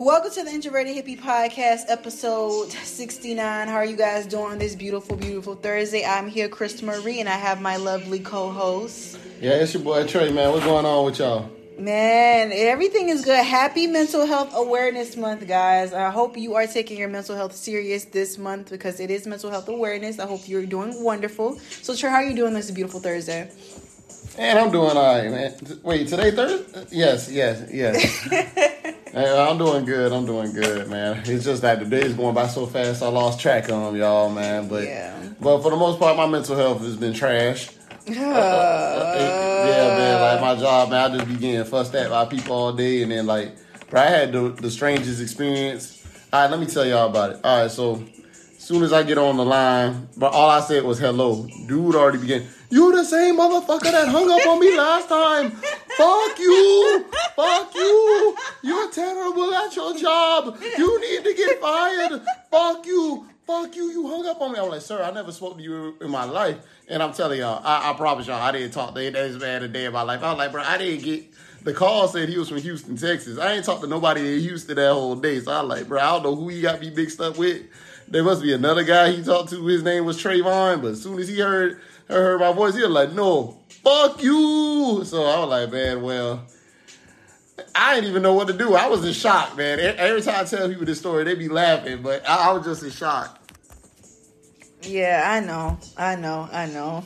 Welcome to the Introverted Hippie Podcast, episode 69. How are you guys doing this beautiful, beautiful Thursday? I'm here, Chris Marie, and I have my lovely co host. Yeah, it's your boy Trey, man. What's going on with y'all? Man, everything is good. Happy Mental Health Awareness Month, guys. I hope you are taking your mental health serious this month because it is Mental Health Awareness. I hope you're doing wonderful. So, Trey, how are you doing this beautiful Thursday? Man, I'm doing all right, man. Wait, today Thursday? Yes, yes, yes. I'm doing good. I'm doing good, man. It's just that the days going by so fast. I lost track of them, y'all, man. But yeah. but for the most part, my mental health has been trash. Uh, uh, yeah, man. Like my job, man. I just be getting fussed at by people all day, and then like, bro, I had the, the strangest experience. All right, let me tell y'all about it. All right, so as soon as I get on the line, but all I said was hello. Dude already began. You the same motherfucker that hung up on me last time. Fuck you. Fuck you. You're terrible at your job. You need to get fired. Fuck you. Fuck you. You hung up on me. I was like, sir, I never spoke to you in my life. And I'm telling y'all, I, I promise y'all, I didn't talk to this man a day in my life. I was like, bro, I didn't get the call said he was from Houston, Texas. I ain't talked to nobody in Houston that whole day. So I like, bro, I don't know who he got me mixed up with. There must be another guy he talked to. His name was Trayvon. But as soon as he heard I heard my voice. He was like, no, fuck you. So I was like, man, well, I didn't even know what to do. I was in shock, man. Every time I tell people this story, they be laughing, but I, I was just in shock. Yeah, I know, I know, I know.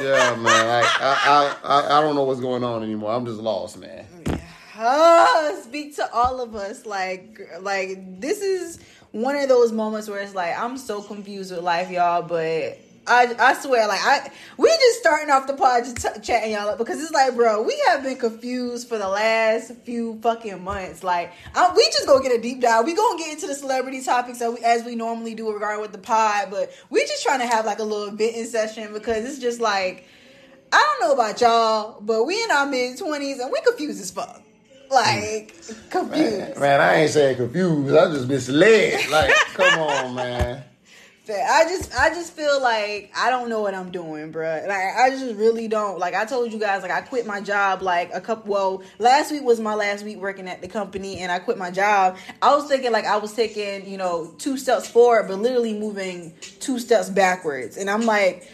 yeah, man. Like I, I, I don't know what's going on anymore. I'm just lost, man. Oh, speak to all of us. Like, like this is one of those moments where it's like I'm so confused with life, y'all. But I, I swear, like I, we just starting off the pod just t- chatting y'all up because it's like, bro, we have been confused for the last few fucking months. Like, I, we just go get a deep dive. We gonna get into the celebrity topics as we, as we normally do regarding with the pod, but we just trying to have like a little venting session because it's just like, I don't know about y'all, but we in our mid twenties and we confused as fuck. Like confused. Man, man, I ain't saying confused. I just misled. Like, come on, man. I just I just feel like I don't know what I'm doing, bro. Like I just really don't. Like I told you guys, like I quit my job like a couple. Well, last week was my last week working at the company, and I quit my job. I was thinking like I was taking you know two steps forward, but literally moving two steps backwards, and I'm like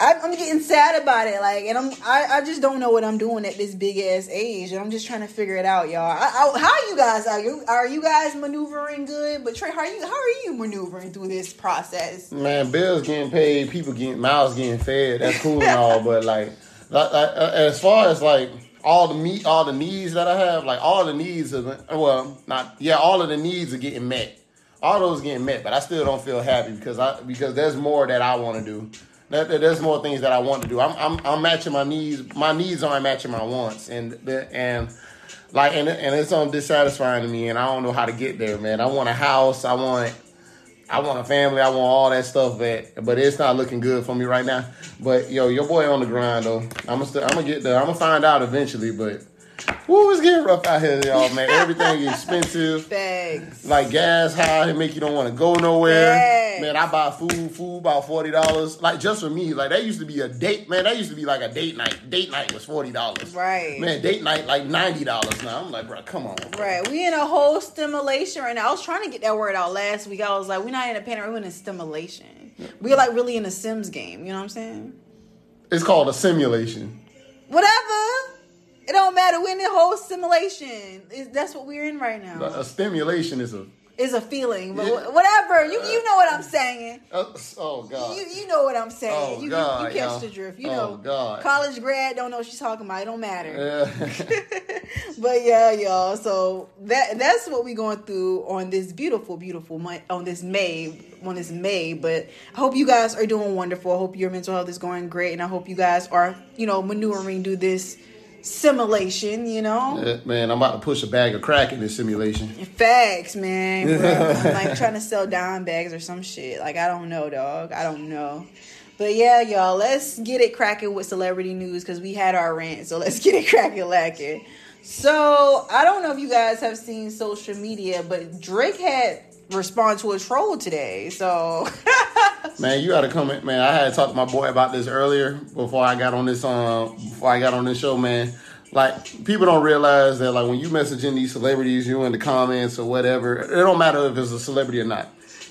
I'm getting sad about it, like, and I'm I, I just don't know what I'm doing at this big ass age, and I'm just trying to figure it out, y'all. I, I, how you guys? Are you are you guys maneuvering good? But Trey, how are you? How are you maneuvering through this process? Man, bills getting paid, people getting miles getting fed. That's cool and all, but like, like, uh, as far as like all the meat, all the needs that I have, like all the needs of well, not yeah, all of the needs are getting met. All those getting met, but I still don't feel happy because I because there's more that I want to do there's more things that I want to do. I'm, I'm, I'm matching my needs. My needs aren't matching my wants, and and like and and it's on dissatisfying to me, and I don't know how to get there, man. I want a house. I want I want a family. I want all that stuff, but but it's not looking good for me right now. But yo, your boy on the grind though. I'm gonna I'm gonna get there. I'm gonna find out eventually, but. Woo, it's getting rough out here, y'all, man. Everything is expensive. Thanks. Like gas high, it make you don't want to go nowhere. Man, I buy food, food about forty dollars. Like just for me, like that used to be a date. Man, that used to be like a date night. Date night was forty dollars. Right. Man, date night like ninety dollars now. I'm like, bro, come on. Bro. Right. We in a whole stimulation right now. I was trying to get that word out last week. I was like, we're not in a panic. We're in a stimulation. We're like really in a Sims game. You know what I'm saying? It's called a simulation. Whatever. It don't matter. We're in the whole simulation. That's what we're in right now. A stimulation is a is a feeling, but yeah. whatever. You you know what I'm saying. Uh, oh God. You you know what I'm saying. Oh, you, God, you, you catch the drift. You oh, know. God. College grad don't know what she's talking about. It don't matter. Yeah. but yeah, y'all. So that that's what we're going through on this beautiful, beautiful month on this May on this May. But I hope you guys are doing wonderful. I hope your mental health is going great, and I hope you guys are you know maneuvering through this simulation, you know? Yeah, man, I'm about to push a bag of crack in this simulation. Facts, man. I'm like trying to sell dime bags or some shit. Like, I don't know, dog. I don't know. But yeah, y'all, let's get it cracking with celebrity news because we had our rant. So let's get it cracking lacking. So I don't know if you guys have seen social media, but Drake had respond to a troll today. So Man, you gotta come in man. I had to talk to my boy about this earlier before I got on this um before I got on this show, man. like people don't realize that like when you messaging these celebrities, you in the comments or whatever, it don't matter if it's a celebrity or not.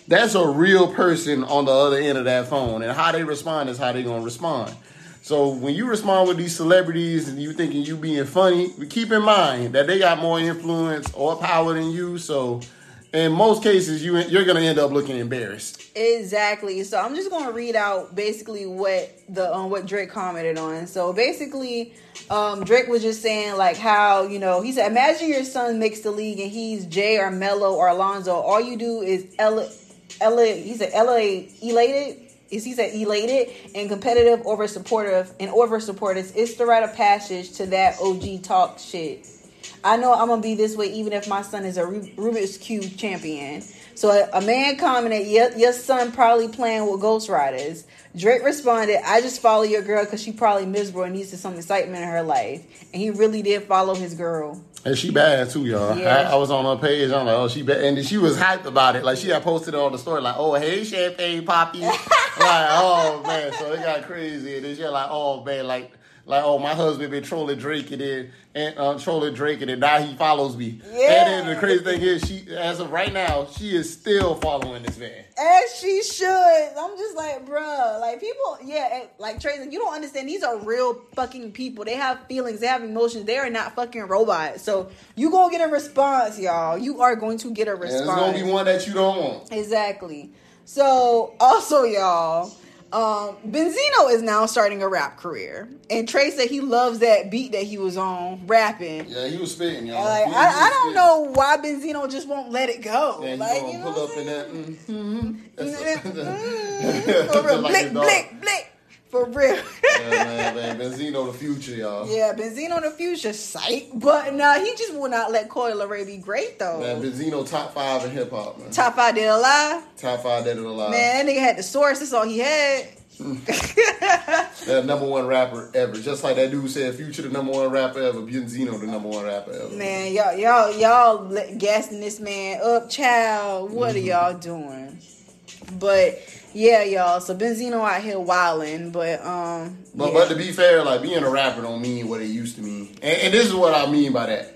That's a real person on the other end of that phone, and how they respond is how they gonna respond. So when you respond with these celebrities and you thinking you being funny, keep in mind that they got more influence or power than you. So in most cases, you you're gonna end up looking embarrassed. Exactly. So I'm just gonna read out basically what the um, what Drake commented on. So basically, um, Drake was just saying like how you know he said, imagine your son makes the league and he's Jay or Mello or Alonzo. All you do is Ella, Ella. He said elated. Is he said elated and competitive over supportive and over supportive. It's the rite of passage to that OG talk shit. I know I'm gonna be this way even if my son is a Rubik's Cube champion. So a, a man commented, your, your son probably playing with ghostwriters. Drake responded, I just follow your girl because she probably miserable and needs some excitement in her life. And he really did follow his girl. And she bad too, y'all. Yeah. I, I, was on her page. I'm like, oh, she bad. And she was hyped about it. Like, she had posted it on the story, like, oh, hey, Champagne Papi. like, oh, man. So it got crazy. And then she like, oh, man, like, like, oh, my husband been trolling Drake and then and uh, trolling Drake and then now he follows me. Yeah. And then the crazy thing is, she as of right now, she is still following this man. As she should. I'm just like, bruh, like people, yeah, like Tracy, you don't understand. These are real fucking people. They have feelings. They have emotions. They are not fucking robots. So you gonna get a response, y'all. You are going to get a response. And it's gonna be one that you don't want. Exactly. So also, y'all um, Benzino is now starting a rap career, and Trey said he loves that beat that he was on rapping. Yeah, he was spitting, y'all. Like, he, I, I, don't spitting. know why Benzino just won't let it go. Yeah, like, you pull up in that. Mm, mm-hmm. mm, blick, blick, blick. For real. yeah, man, man. Benzino the future, y'all. Yeah, Benzino the future, sight. But nah, he just will not let Coi Leray be great though. Man, Benzino top five in hip hop, man. Top five dead alive. Top five dead alive. Man, that nigga had the source. That's all he had. that number one rapper ever. Just like that dude said, Future the number one rapper ever. Benzino the number one rapper ever. Man, y'all, y'all, y'all gassing this man up, child. What mm-hmm. are y'all doing? But yeah, y'all. So Benzino out here wilding, but um. But yeah. but to be fair, like being a rapper don't mean what it used to mean, and, and this is what I mean by that.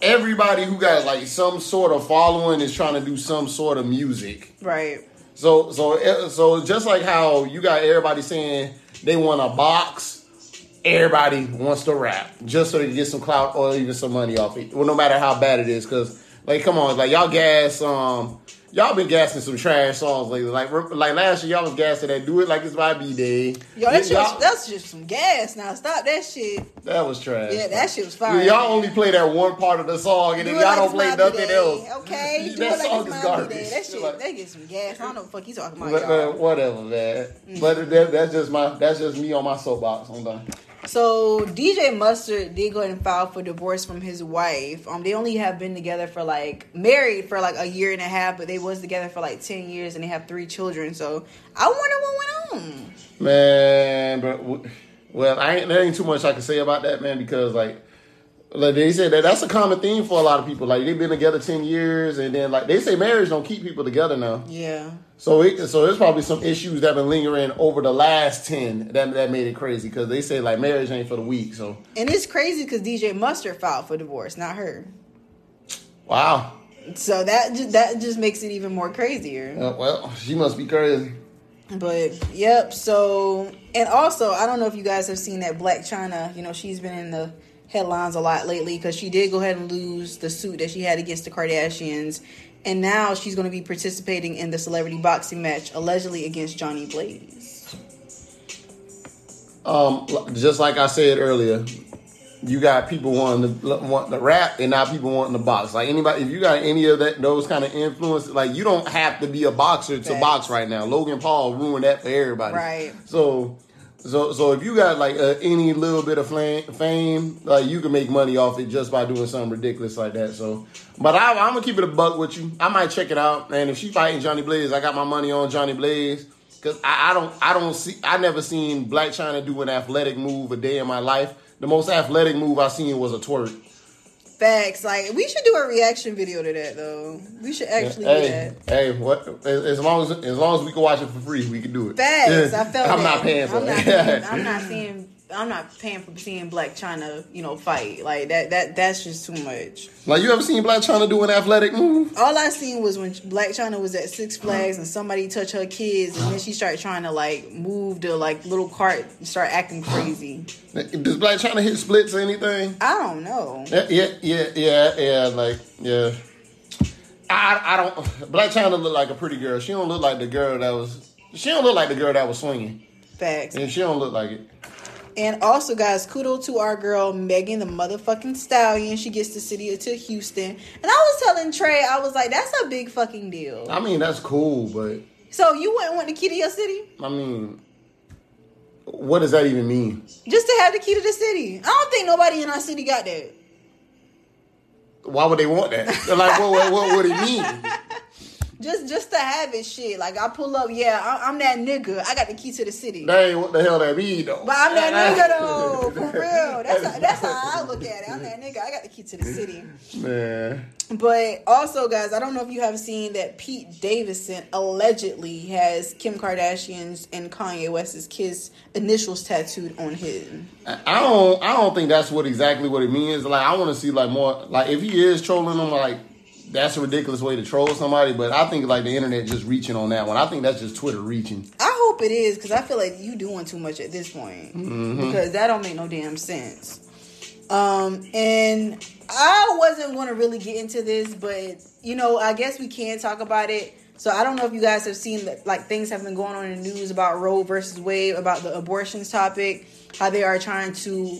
Everybody who got like some sort of following is trying to do some sort of music, right? So so so just like how you got everybody saying they want a box, everybody wants to rap just so they can get some clout or even some money off it. Well, no matter how bad it is, because like come on, like y'all gas um Y'all been gassing some trash songs lately. Like like last year, y'all was gassing that "Do It Like It's My B Day." Yo, that shit was, that's just some gas. Now stop that shit. That was trash. Yeah, that shit was fire. Y'all only play that one part of the song, and then y'all like don't play nothing else. Okay, that song like is garbage. That shit, like, they get some gas. I don't know what the fuck he's talking about. But, uh, man, whatever, man. But mm. that, that's just my that's just me on my soapbox. I'm done. So DJ Mustard did go ahead and file for divorce from his wife. Um, they only have been together for like married for like a year and a half, but they was together for like ten years and they have three children. So I wonder what went on. Man, but well, I ain't there ain't too much I can say about that, man, because like like they said that that's a common theme for a lot of people. Like they've been together ten years, and then like they say marriage don't keep people together now. Yeah. So it, so there's probably some issues that have been lingering over the last ten that that made it crazy because they say like marriage ain't for the weak. So and it's crazy because DJ Mustard filed for divorce, not her. Wow. So that just, that just makes it even more crazier. Uh, well, she must be crazy. But yep. So and also, I don't know if you guys have seen that Blac Chyna. You know, she's been in the headlines a lot lately because she did go ahead and lose the suit that she had against the Kardashians. And now she's going to be participating in the celebrity boxing match, allegedly against Johnni Blaze. Um, just like I said earlier, you got people wanting to want to rap, and now people wanting to box. Like anybody, if you got any of that, those kind of influence, like you don't have to be a boxer to box right now. Logan Paul ruined that for everybody. Right. So so, so if you got like uh, any little bit of fame, like you can make money off it just by doing something ridiculous like that. So, but I, am gonna keep it a buck with you. I might check it out, and if she fighting Johnni Blaze, I got my money on Johnni Blaze because I, I, don't, I don't see, I never seen Blac Chyna do an athletic move a day in my life. The most athletic move I seen was a twerk. Facts. Like we should do a reaction video to that though. We should actually hey, do that. Hey, what? As long as as long as we can watch it for free, we can do it. Facts. I felt. I'm that. not paying for I'm it. Not, I'm not seeing I'm not paying for seeing Blac Chyna, you know, fight like that. That that's just too much. Like you ever seen Blac Chyna do an athletic move? All I seen was when Blac Chyna was at Six Flags and somebody touched her kids, and then she started trying to like move the like little cart and start acting crazy. Does Blac Chyna hit splits or anything? I don't know. Yeah, yeah, yeah, yeah, yeah like yeah. I I don't. Blac Chyna look like a pretty girl. She don't look like the girl that was. She don't look like the girl that was swinging. Facts. And she don't look like it. And also, guys, kudos to our girl Megan, the motherfucking stallion. She gets the city to Houston, and I was telling Trey, I was like, "That's a big fucking deal." I mean, that's cool, but so you wouldn't want the key to your city? I mean, what does that even mean? Just to have the key to the city. I don't think nobody in our city got that. Why would they want that? They're like, what, what, what would it mean? Just just to have it, shit. Like I pull up, yeah, I, am that nigga. I got the key to the city. That ain't what the hell that mean though. But I'm that nigga though, for real. That's how, that's how I look at it. I'm that nigga. I got the key to the city. Man. But also, guys, I don't know if you have seen that Pete Davidson allegedly has Kim Kardashian's and Kanye West's kiss initials tattooed on him. I don't. I don't think that's what exactly what it means. Like I want to see like more. Like if he is trolling them, like that's a ridiculous way to troll somebody, but I think like the internet just reaching on that one. I think that's just Twitter reaching. I hope it is because I feel like you doing too much at this point mm-hmm. because that don't make no damn sense. Um, and I wasn't going to really get into this, but you know, I guess we can talk about it. So I don't know if you guys have seen that like things have been going on in the news about Roe versus Wade about the abortions topic, how they are trying to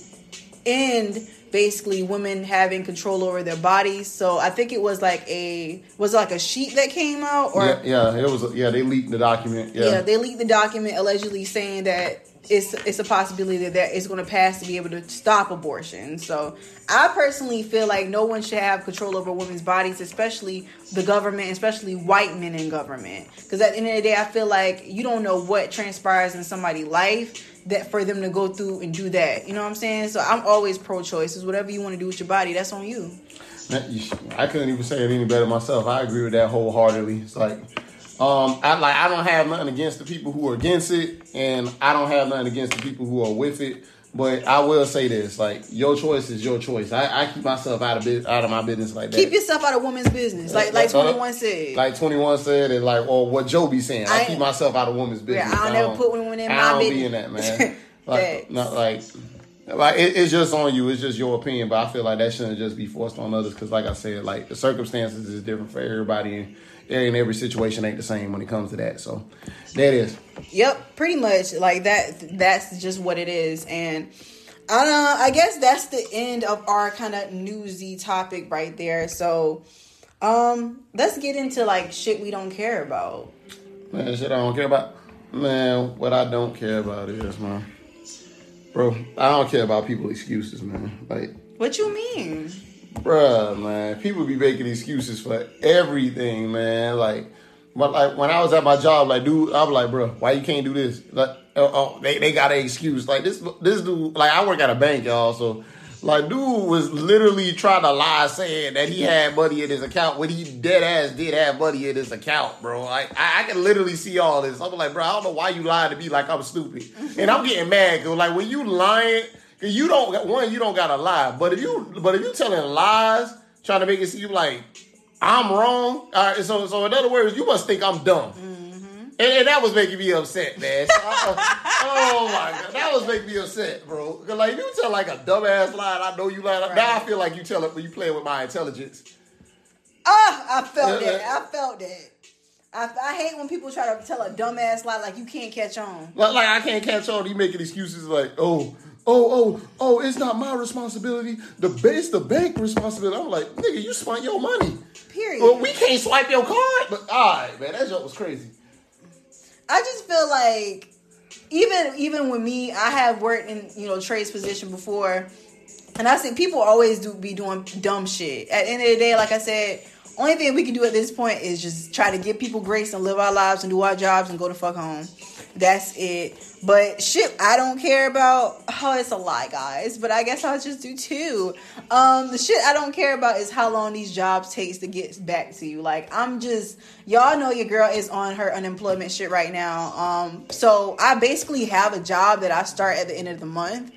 end basically women having control over their bodies. So I think it was like a was like a sheet that came out or yeah, yeah it was yeah they leaked the document yeah. yeah they leaked the document allegedly saying that it's it's a possibility that it's going to pass to be able to stop abortion. So I personally feel like no one should have control over women's bodies, especially the government, especially white men in government. Because at the end of the day, I feel like you don't know what transpires in somebody's life that for them to go through and do that. You know what I'm saying? So I'm always pro-choice. Whatever you want to do with your body, that's on you. I couldn't even say it any better myself. I agree with that wholeheartedly. It's like, um, I like I don't have nothing against the people who are against it, and I don't have nothing against the people who are with it. But I will say this: like your choice is your choice. I, I keep myself out of bit, out of my business like that. Keep yourself out of women's business, like like uh, uh, Twenty One said. Like Twenty One said, and like or what Joe be saying. I, I keep myself out of women's business. Yeah, I don't, I don't put women in I my don't business. be in that man. like not like. Like it, it's just on you. It's just your opinion, but I feel like that shouldn't just be forced on others. Because, like I said, like the circumstances is different for everybody, and in every situation ain't the same when it comes to that. So, that is. Yep, pretty much like that. That's just what it is, and uh, I guess that's the end of our kind of newsy topic right there. So, um, let's get into like shit we don't care about. Man, shit I don't care about. Man, what I don't care about is man, bro. I don't care about people excuses, man. Like, what you mean, bruh, man? People be making excuses for everything, man. Like, but like when I was at my job, like, dude, I was like, bro, why you can't do this? Like, oh, oh, they, they got an excuse. Like this this dude, like I work at a bank, y'all. So like dude was literally trying to lie, saying that he had money in his account when he dead ass did have money in his account, bro. Like I, I can literally see all this. I'm like, bro, I don't know why you lied to me like I'm stupid, and I'm getting mad because like when you lying, you don't one you don't gotta lie, but if you but if you telling lies, trying to make it seem like I'm wrong, all right. So so in other words, you must think I'm dumb. Mm-hmm. And, and, that was making me upset, man. So oh my god, that was making me upset, bro. Cause like you tell like a dumbass lie, I know you lie. Right. Now I feel like you tell it when you playing with my intelligence. Ah, I felt that. I felt that. I, I hate when people try to tell a dumbass lie like you can't catch on. Like, like I can't catch on. You making excuses like, oh, oh, oh, oh, it's not my responsibility. The base, the bank responsibility. I'm like, nigga, you spent your money. Period. Well, we can't swipe your card. But all right, man, that joke was crazy. I just feel like even even with me, I have worked in you know trades position before, and I see people always do be doing dumb shit. At the end of the day, like I said, only thing we can do at this point is just try to give people grace and live our lives and do our jobs and go to fuck home. That's it. But shit, I don't care about. Oh, it's a lie, guys. But I guess I'll just do two. Um, the shit I don't care about is how long these jobs takes to get back to you. Like I'm just, y'all know your girl is on her unemployment shit right now. Um, so I basically have a job that I start at the end of the month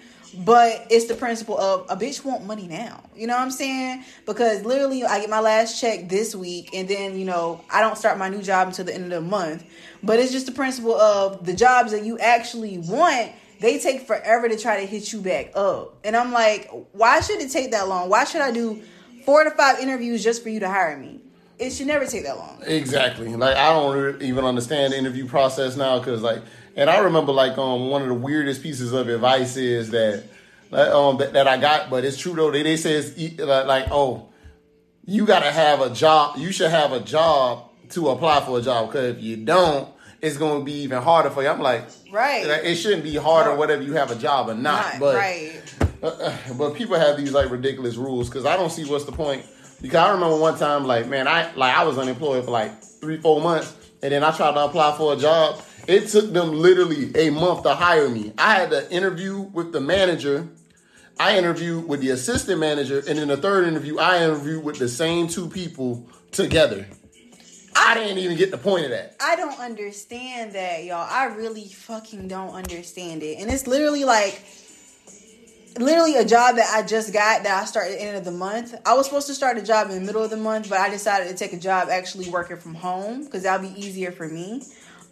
but it's the principle of a bitch want money now. You know what I'm saying? Because literally, I get my last check this week, and then you know I don't start my new job until the end of the month. But it's just the principle of the jobs that you actually want. They take forever to try to hit you back up, and I'm like, why should it take that long? Why should I do four to five interviews just for you to hire me? It should never take that long. Exactly. Like I don't even understand the interview process now because like and I remember like um one of the weirdest pieces of advice is that um that, that I got, but it's true though. They they say it's like oh you got to have a job. You should have a job to apply for a job because if you don't, it's to be even harder for you. I'm like, right. It shouldn't be harder whether you have a job or not. not but right. Uh, but people have these like ridiculous rules because I don't see what's the point. Because I remember one time, like man, I like I was unemployed for like three, four months, and then I tried to apply for a job, it took them literally a month to hire me. I had to interview with the manager. I interviewed with the assistant manager, and in the third interview, I interviewed with the same two people together. I didn't even get the point of that. I don't understand that, y'all. I really fucking don't understand it. And it's literally like literally a job that I just got that I started at the end of the month. I was supposed to start a job in the middle of the month, but I decided to take a job actually working from home because that'll be easier for me.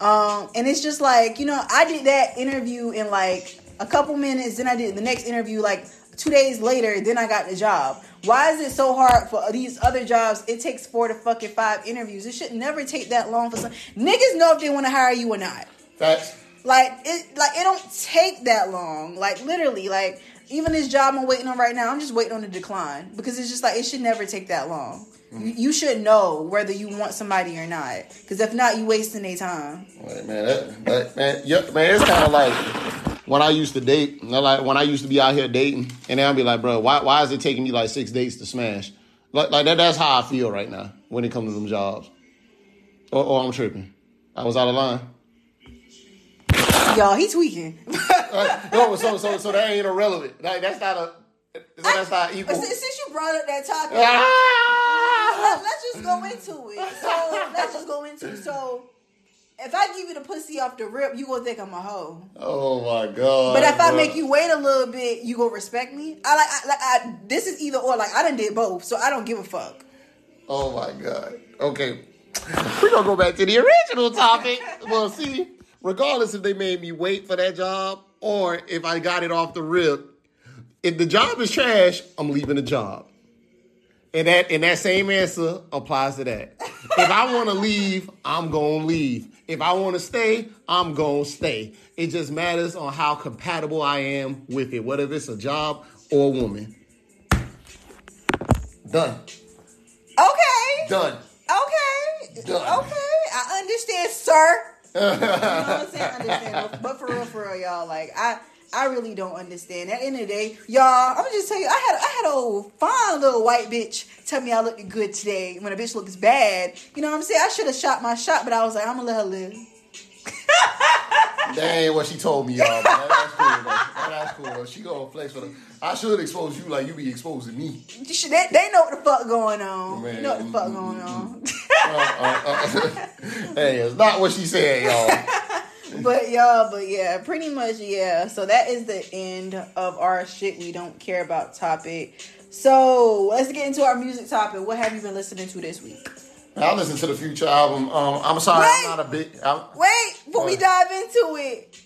Um, and it's just like, you know, I did that interview in like a couple minutes, then I did the next interview like two days later, then I got the job. Why is it so hard for these other jobs? It takes four to fucking five interviews. It should never take that long for some niggas know if they want to hire you or not. Facts. Like it, like it don't take that long. Like literally, like even this job I'm waiting on right now, I'm just waiting on the decline because it's just like it should never take that long. Mm-hmm. You, should know whether you want somebody or not. Because if not, you wasting their time. Right, man, that, that, man, yeah, man, it's kind of like when I used to date. Like when I used to be out here dating, and then I'd be like, bro, why, why is it taking me like six dates to smash? Like, like that. That's how I feel right now when it comes to them jobs. Or, or I'm tripping. I was out of line. Y'all, he tweaking. no, so so so that ain't irrelevant. Like, that's not a. So that's not equal. Since you brought up that topic. Ah! let, us just go into it. So let's just go into it. So if I give you the pussy off the rip, you gonna think I'm a hoe. Oh my god! But if bro. I make you wait a little bit, you gonna respect me. I like, I, like, I, this is either or. Like I done did both, so I don't give a fuck. Oh my god! Okay, we gonna go back to the original topic. well, see, regardless if they made me wait for that job or if I got it off the rip, if the job is trash, I'm leaving the job. And that and that same answer applies to that. if I want to leave, I'm gonna leave. If I want to stay, I'm gonna stay. It just matters on how compatible I am with it, whether it's a job or a woman. Done. Okay. Done. Okay. Done. Okay. I understand, sir. You know what I'm saying? Understand. But for real, for real, y'all, like I I really don't understand. At the end of the day, y'all, I'm gonna just tell you, I had I had a fine little white bitch tell me I looked good today when a bitch looks bad. You know what I'm saying? I should have shot my shot, but I was like, I'm gonna let her live. that ain't what she told me, y'all. That, that's. That's cool though. She gonna flex for them. I should expose you like you be exposing me. They, they know what the fuck going on. Man, you know what the fuck going on. uh, uh, uh, hey, it's not what she said, y'all but y'all, but yeah, pretty much yeah. So that is the end of our shit we don't care about topic. So let's get into our music topic. What have you been listening to this week? I listened to the Future album. Um, I'm sorry, wait, I'm not a big. I'm, wait, before we dive into it.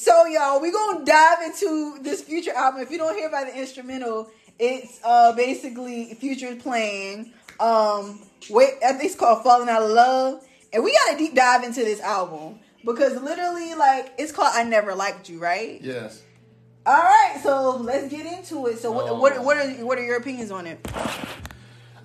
So y'all, we're gonna dive into this Future album. If you don't hear about the instrumental, it's uh basically Future playing. Um, wait, I think it's called "Falling Out of Love," and we got to deep dive into this album because literally, like, it's called "I Never Liked You," right? Yes. All right, so let's get into it. So, what oh. what what are what are your opinions on it?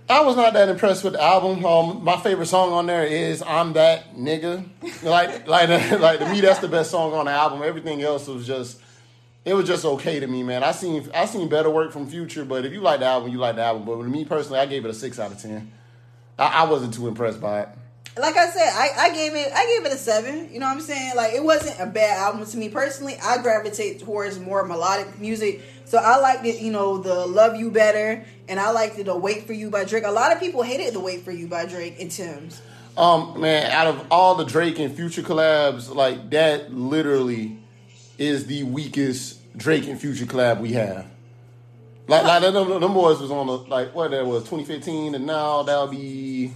I was not that impressed with the album. Um, my favorite song on there is "I'm That Nigga." like, like, like to me, that's the best song on the album. Everything else was just, it was just okay to me, man. I seen, I seen better work from Future, but if you like the album, you like the album. But with me personally, I gave it a six out of ten. I, I wasn't too impressed by it. like I said, I, I gave it I gave it a seven. You know what I'm saying? Like it wasn't a bad album to me personally. I gravitate towards more melodic music. So I liked it, you know, the Love You Better and I liked it the Wait for You by Drake. A lot of people hated the Wait for You by Drake and Tems. Um, man, out of all the Drake and Future collabs, like that literally is the weakest Drake and Future collab we have. Like, like them, them boys was on the like what that was 2015, and now that'll be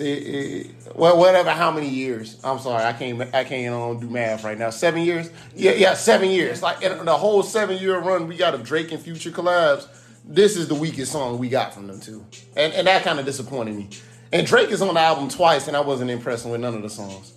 see, well, whatever. How many years? I'm sorry, I can't I can't um, do math right now. Seven years? Yeah, yeah, seven years. Like the whole seven year run we got of Drake and Future collabs. This is the weakest song we got from them too, and and that kind of disappointed me. And Drake is on the album twice, and I wasn't impressed with none of the songs.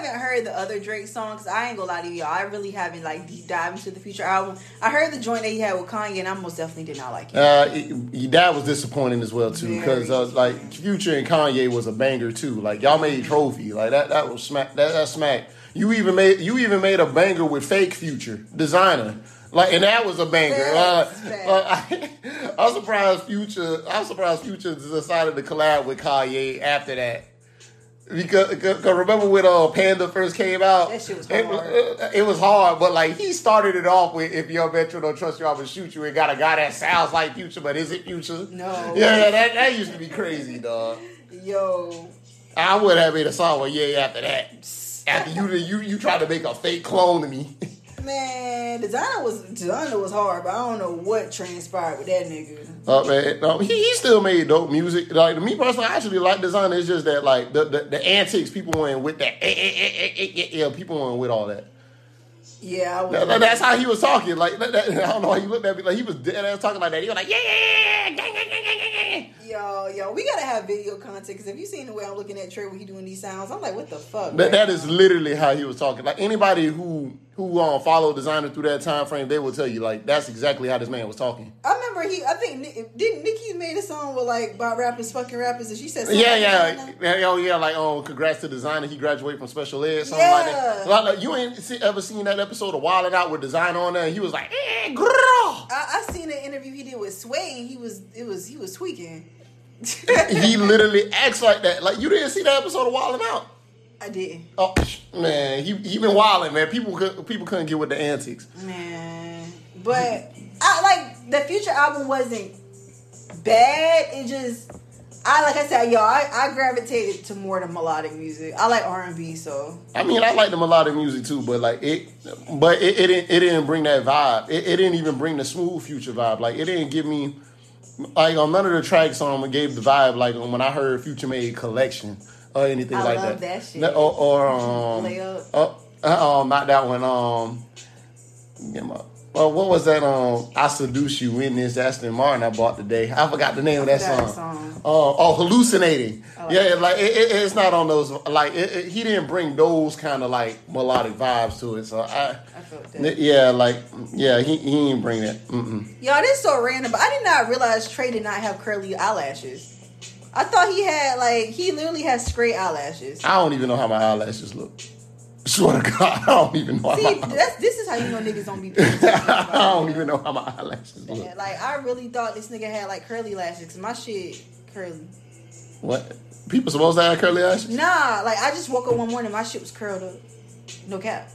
I haven't heard the other Drake songs. I ain't gonna lie to y'all. I really haven't like deep dive into the future album. I heard the joint that he had with Kanye, and I most definitely did not like it. Uh, it, that was disappointing as well too, because uh, like Future and Kanye was a banger too. Like y'all made Trophy, like that that was smack. That that smack. You even made you even made a banger with Fake Future Desiigner. Like and that was a banger. Uh, uh, I, I'm surprised Future. I'm surprised Future decided to collab with Kanye after that. Because, because remember when uh, Panda first came out, that shit was hard. It, it, was hard, but like he started it off with "If your metro don't trust you, I'm gonna shoot you." And got a guy that sounds like Future, but is it Future? No. Yeah, that that used to be crazy, dog. Yo, I would have made a song with yeah after that. After you you you tried to make a fake clone of me. Man, Desiigner was Desiigner was hard, but I don't know what transpired with that nigga. Uh, man, um, he, he still made dope music. Like to me personally, I actually like Desiigner. It's just that like the, the, the antics people went with that. Eh, eh, eh, yeah, people went with all that. Yeah, that, that's how he was talking. Like that, I don't know how you looked at me. Like he was dead ass talking like that. He was like, yeah, yeah, yeah, Yo, yo, we gotta have video content because if you seen the way I'm looking at Trey when he doing these sounds, I'm like, what the fuck? That, that is literally how he was talking. Like anybody who who um, followed Desiigner through that time frame, they will tell you like that's exactly how this man was talking. I remember he. I think didn't Nicki made a song with like about rappers fucking rappers, and she said, yeah, yeah, yeah, oh yeah, like oh, congrats to Desiigner, he graduated from special ed, something yeah. like that. Like, like, you ain't see, ever seen that episode of Wild Out with Desiigner on there? And he was like, eh, girl. I, I seen an interview he did with Sway, he was it was he was tweaking. he literally acts like that. Like you didn't see that episode of Wilding Out. I did. Oh man, he he been wilding, man. People could, people couldn't get with the antics. Man, but I like the future album wasn't bad. It just I like I said, y'all. I, I gravitated to more the melodic music. I like R and B, so. I mean, I like the melodic music too, but like it, but it, it didn't it didn't bring that vibe. It, it didn't even bring the smooth future vibe. Like it didn't give me like on none of the tracks on um, gave the vibe like when I heard Future made collection or anything I like that. that. shit. Or, or um, uh, uh, um, not that one. Um, get my well, what was that? Um, I seduce you in this Aston Martin I bought today. I forgot the name of that song. song. Uh, oh, hallucinating. Yeah, like it, it, it's not on those. Like it, he didn't bring those kind of like melodic vibes to it. So I, I felt that. Yeah, like yeah, he he didn't bring that. Mm-mm. Y'all, this so random. But I did not realize Trey did not have curly eyelashes. I thought he had like he literally has straight eyelashes. I don't even know how my eyelashes look. Swear to God, I don't even know. See, that's, this is how you know niggas don't be. I don't even know how my eyelashes look. Yeah, like I really thought this nigga had like curly lashes. My shit curly. What? People supposed to have curly lashes? Nah, like I just woke up one morning, my shit was curled up. No cap.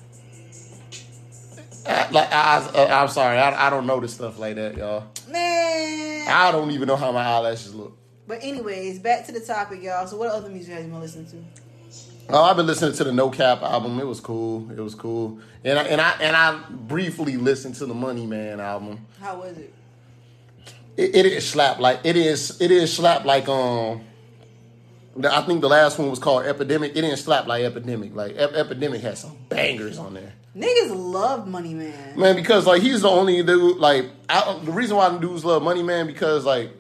I, like I, I, uh, am sorry, I, I don't know this stuff like that, y'all. Man, I don't even know how my eyelashes look. But anyways, back to the topic, y'all. So, what other music have you been listening to? Oh, I've been listening to the No Cap album. It was cool. It was cool. And I, and I and I briefly listened to the Money Man album. How was it? It, it is slap like it is it is slap like um. I think the last one was called Epidemic. It didn't slap like Epidemic. Like Ep- Epidemic had some bangers on there. Niggas love Money Man. Man, because like he's the only dude. Like I, the reason why the dudes love Money Man because like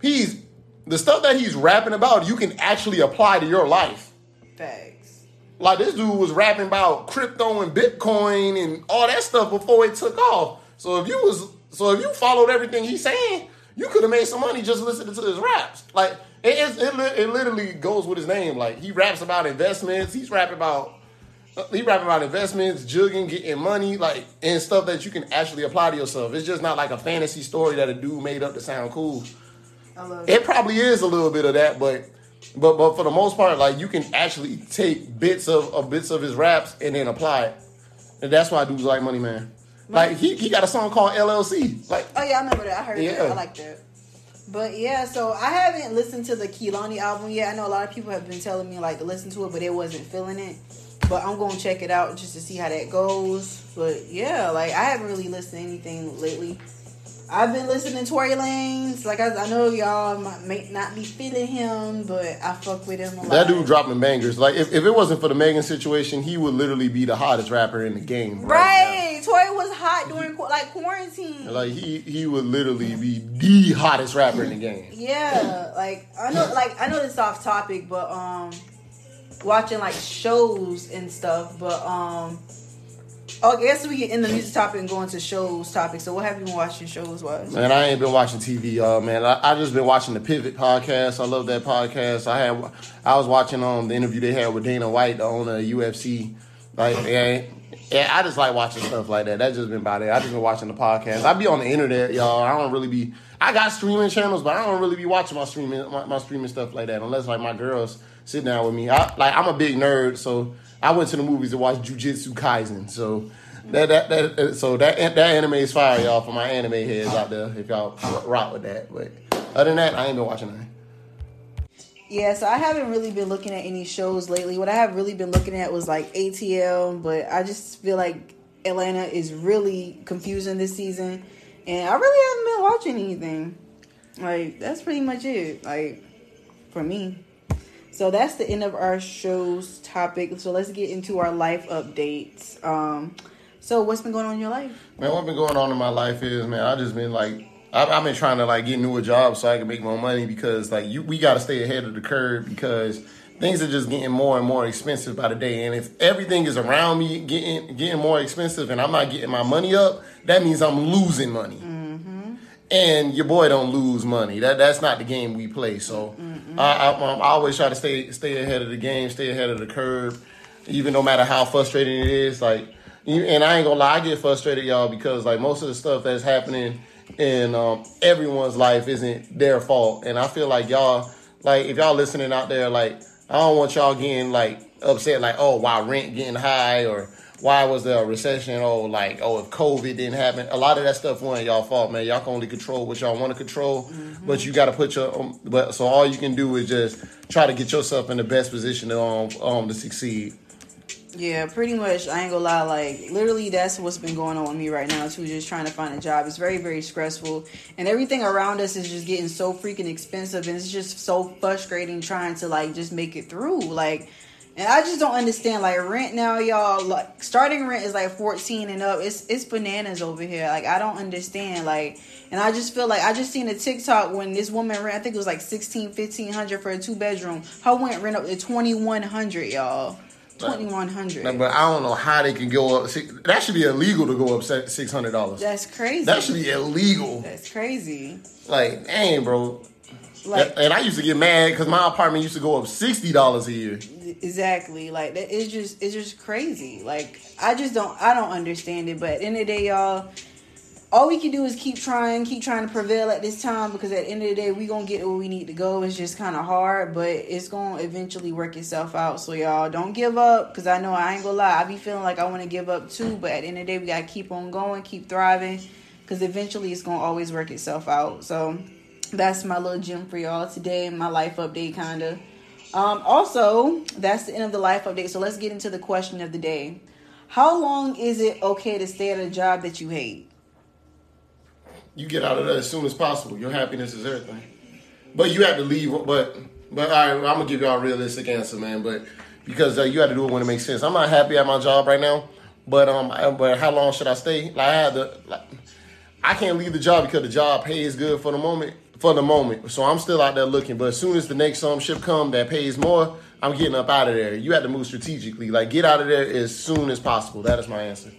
he's the stuff that he's rapping about. You can actually apply to your life. Facts. Like this dude was rapping about crypto and Bitcoin and all that stuff before it took off. So if you was so if you followed everything he's saying, you could have made some money just listening to his raps. Like it, it, it, it literally goes with his name. Like he raps about investments. He's rapping about he rapping about investments, jugging, getting money, like and stuff that you can actually apply to yourself. It's just not like a fantasy story that a dude made up to sound cool. I love it. It probably is a little bit of that, but But but for the most part, like you can actually take bits of, of bits of his raps and then apply it, and that's why dudes like Money Man. Like he, he got a song called LLC. Like Oh yeah, I remember that. I heard Yeah. that. I like that. But yeah, so I haven't listened to the Kehlani album yet. I know a lot of people have been telling me like to listen to it, but it wasn't feeling it. But I'm gonna check it out just to see how that goes. But yeah, like I haven't really listened to anything lately. I've been listening to Tory Lanez. Like I, I know y'all might, may not be feeling him, but I fuck with him a lot. that dude dropping bangers. Like if, if it wasn't for the Megan situation, he would literally be the hottest rapper in the game. Right. Right, Tory was hot during like quarantine. Like he he would literally be the hottest rapper in the game. Yeah, like I know, like I know this off topic, but um, watching like shows and stuff. But um, oh, I guess we get in the music topic and go into shows topic. So what have you been watching shows wise? Man, I ain't been watching TV, y'all. Man, I, I just been watching the Pivot podcast. I love that podcast. I had, I was watching um the interview they had with Dana White, the owner of UFC. Like, yeah, yeah, I just like watching stuff like that. That's just been about it. I just been watching the podcast. I be on the internet, y'all. I don't really be. I got streaming channels, but I don't really be watching my streaming my, my streaming stuff like that unless like my girls sit down with me. I like I'm a big nerd, so I went to the movies to watch Jujutsu Kaisen. So. That, that, that, uh, so that that anime is fire, y'all, for my anime heads out there. If y'all rock with that, but other than that, I ain't been watching nothing. Yeah, so I haven't really been looking at any shows lately. What I have really been looking at was like ATL, but I just feel like Atlanta is really confusing this season, and I really haven't been watching anything. Like that's pretty much it. Like for me. So that's the end of our show's topic. So let's get into our life updates. Um, so what's been going on in your life? Man, what's been going on in my life is, man, I just been like, I've, I've been trying to like get newer jobs so I can make more money because like you, we got to stay ahead of the curve because things are just getting more and more expensive by the day. And if everything is around me getting getting more expensive and I'm not getting my money up, that means I'm losing money. And your boy don't lose money. That that's not the game we play. So I, I, I always try to stay stay ahead of the game, stay ahead of the curve, even no matter how frustrating it is. Like, and I ain't gonna lie, I get frustrated, y'all, because like most of the stuff that's happening in um, everyone's life isn't their fault. And I feel like y'all, like if y'all listening out there, like I don't want y'all getting like upset, like oh, why rent getting high or why was there a recession? Oh, like, oh, if COVID didn't happen, a lot of that stuff wasn't y'all fault, man. Y'all can only control what y'all want to control, but you got to put your. Um, but so all you can do is just try to get yourself in the best position to um, um to succeed. Yeah, pretty much. I ain't gonna lie. Like, literally, that's what's been going on with me right now, too. Just trying to find a job. It's very, very stressful. And everything around us is just getting so freaking expensive. And it's just so frustrating trying to, like, just make it through. Like, and I just don't understand. Like, rent now, y'all, like, starting rent is like 14 and up. It's, it's bananas over here. Like, I don't understand. Like, and I just feel like I just seen a TikTok when this woman rent, I think it was like 16, 1500 for a two bedroom. Her went rent up to 2100 y'all. 2100 Like, But I don't know how they can go up. That should be illegal to go up six hundred dollars. That's crazy. That should be illegal. That's crazy. Like, dang, bro. Like and I used to get mad because my apartment used to go up sixty dollars a year. exactly. Like that it's just it's just crazy. Like I just don't I don't understand it. But at the end of the day, y'all, all we can do is keep trying, keep trying to prevail at this time because at the end of the day, we gonna get where we need to go. It's just kind of hard, but it's gonna eventually work itself out. So y'all don't give up because I know I ain't gonna lie. I be feeling like I want to give up too, but at the end of the day, we gotta keep on going, keep thriving because eventually it's gonna always work itself out. So that's my little gem for y'all today. My life update, kind of. Um, also, that's the end of the life update. So let's get into the question of the day. How long is it okay to stay at a job that you hate? You get out of that as soon as possible. Your happiness is everything. But you have to leave. But but all right, I'm gonna give y'all a realistic answer, man. But because uh, you got to do it when it makes sense. I'm not happy at my job right now. But um, I- but how long should I stay? Like I had to. Like, I can't leave the job because the job pays good for the moment. For the moment, so I'm still out there looking. But as soon as the next um ship come that pays more, I'm getting up out of there. You have to move strategically. Like get out of there as soon as possible. That is my answer.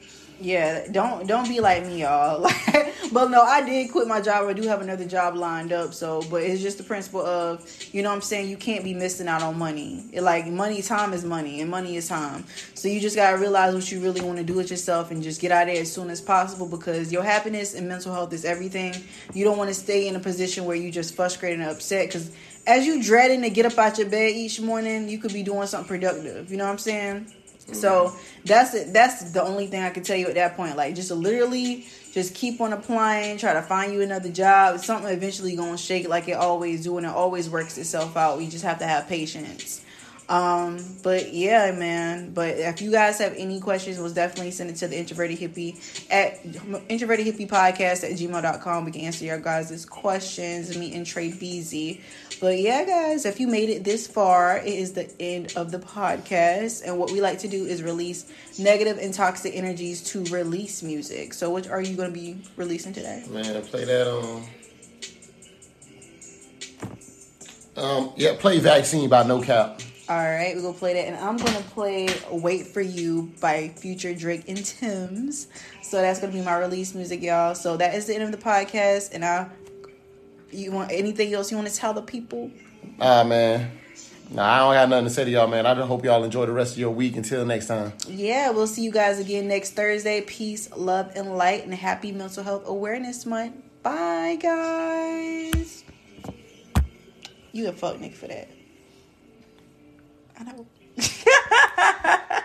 Yeah, don't don't be like me, y'all. Like, but no, I did quit my job. I do have another job lined up. So, but it's just the principle of, you know, what I'm saying you can't be missing out on money. It, like money, time is money, and money is time. So you just gotta realize what you really want to do with yourself, and just get out of there as soon as possible because your happiness and mental health is everything. You don't want to stay in a position where you just frustrated and upset because as you dreading to get up out your bed each morning, you could be doing something productive. You know what I'm saying? So that's it. That's the only thing I can tell you at that point. Like just literally, just keep on applying. Try to find you another job. Something eventually gonna shake like it always do, and it always works itself out. You just have to have patience. Um, but yeah, man. But if you guys have any questions, was definitely send it to the introverted hippie at introverted hippie podcast at gmail.com. We can answer your guys' questions. Me and Trey Beezy. But yeah, guys, if you made it this far, it is the end of the podcast. And what we like to do is release negative and toxic energies to release music. So what are you gonna be releasing today? Man, play that on. Um, yeah, play Vaccine by No Cap. All right, we're gonna play that, and I'm gonna play "Wait for You" by Future Drake and Tems. So that's gonna be my release music, y'all. So that is the end of the podcast, and I. You want anything else you want to tell the people? Ah man, Nah, I don't have nothing to say to y'all, man. I just hope y'all enjoy the rest of your week. Until next time. Yeah, we'll see you guys again next Thursday. Peace, love, and light, and happy Mental Health Awareness Month. Bye, guys. You a fuck Nick for that. I know.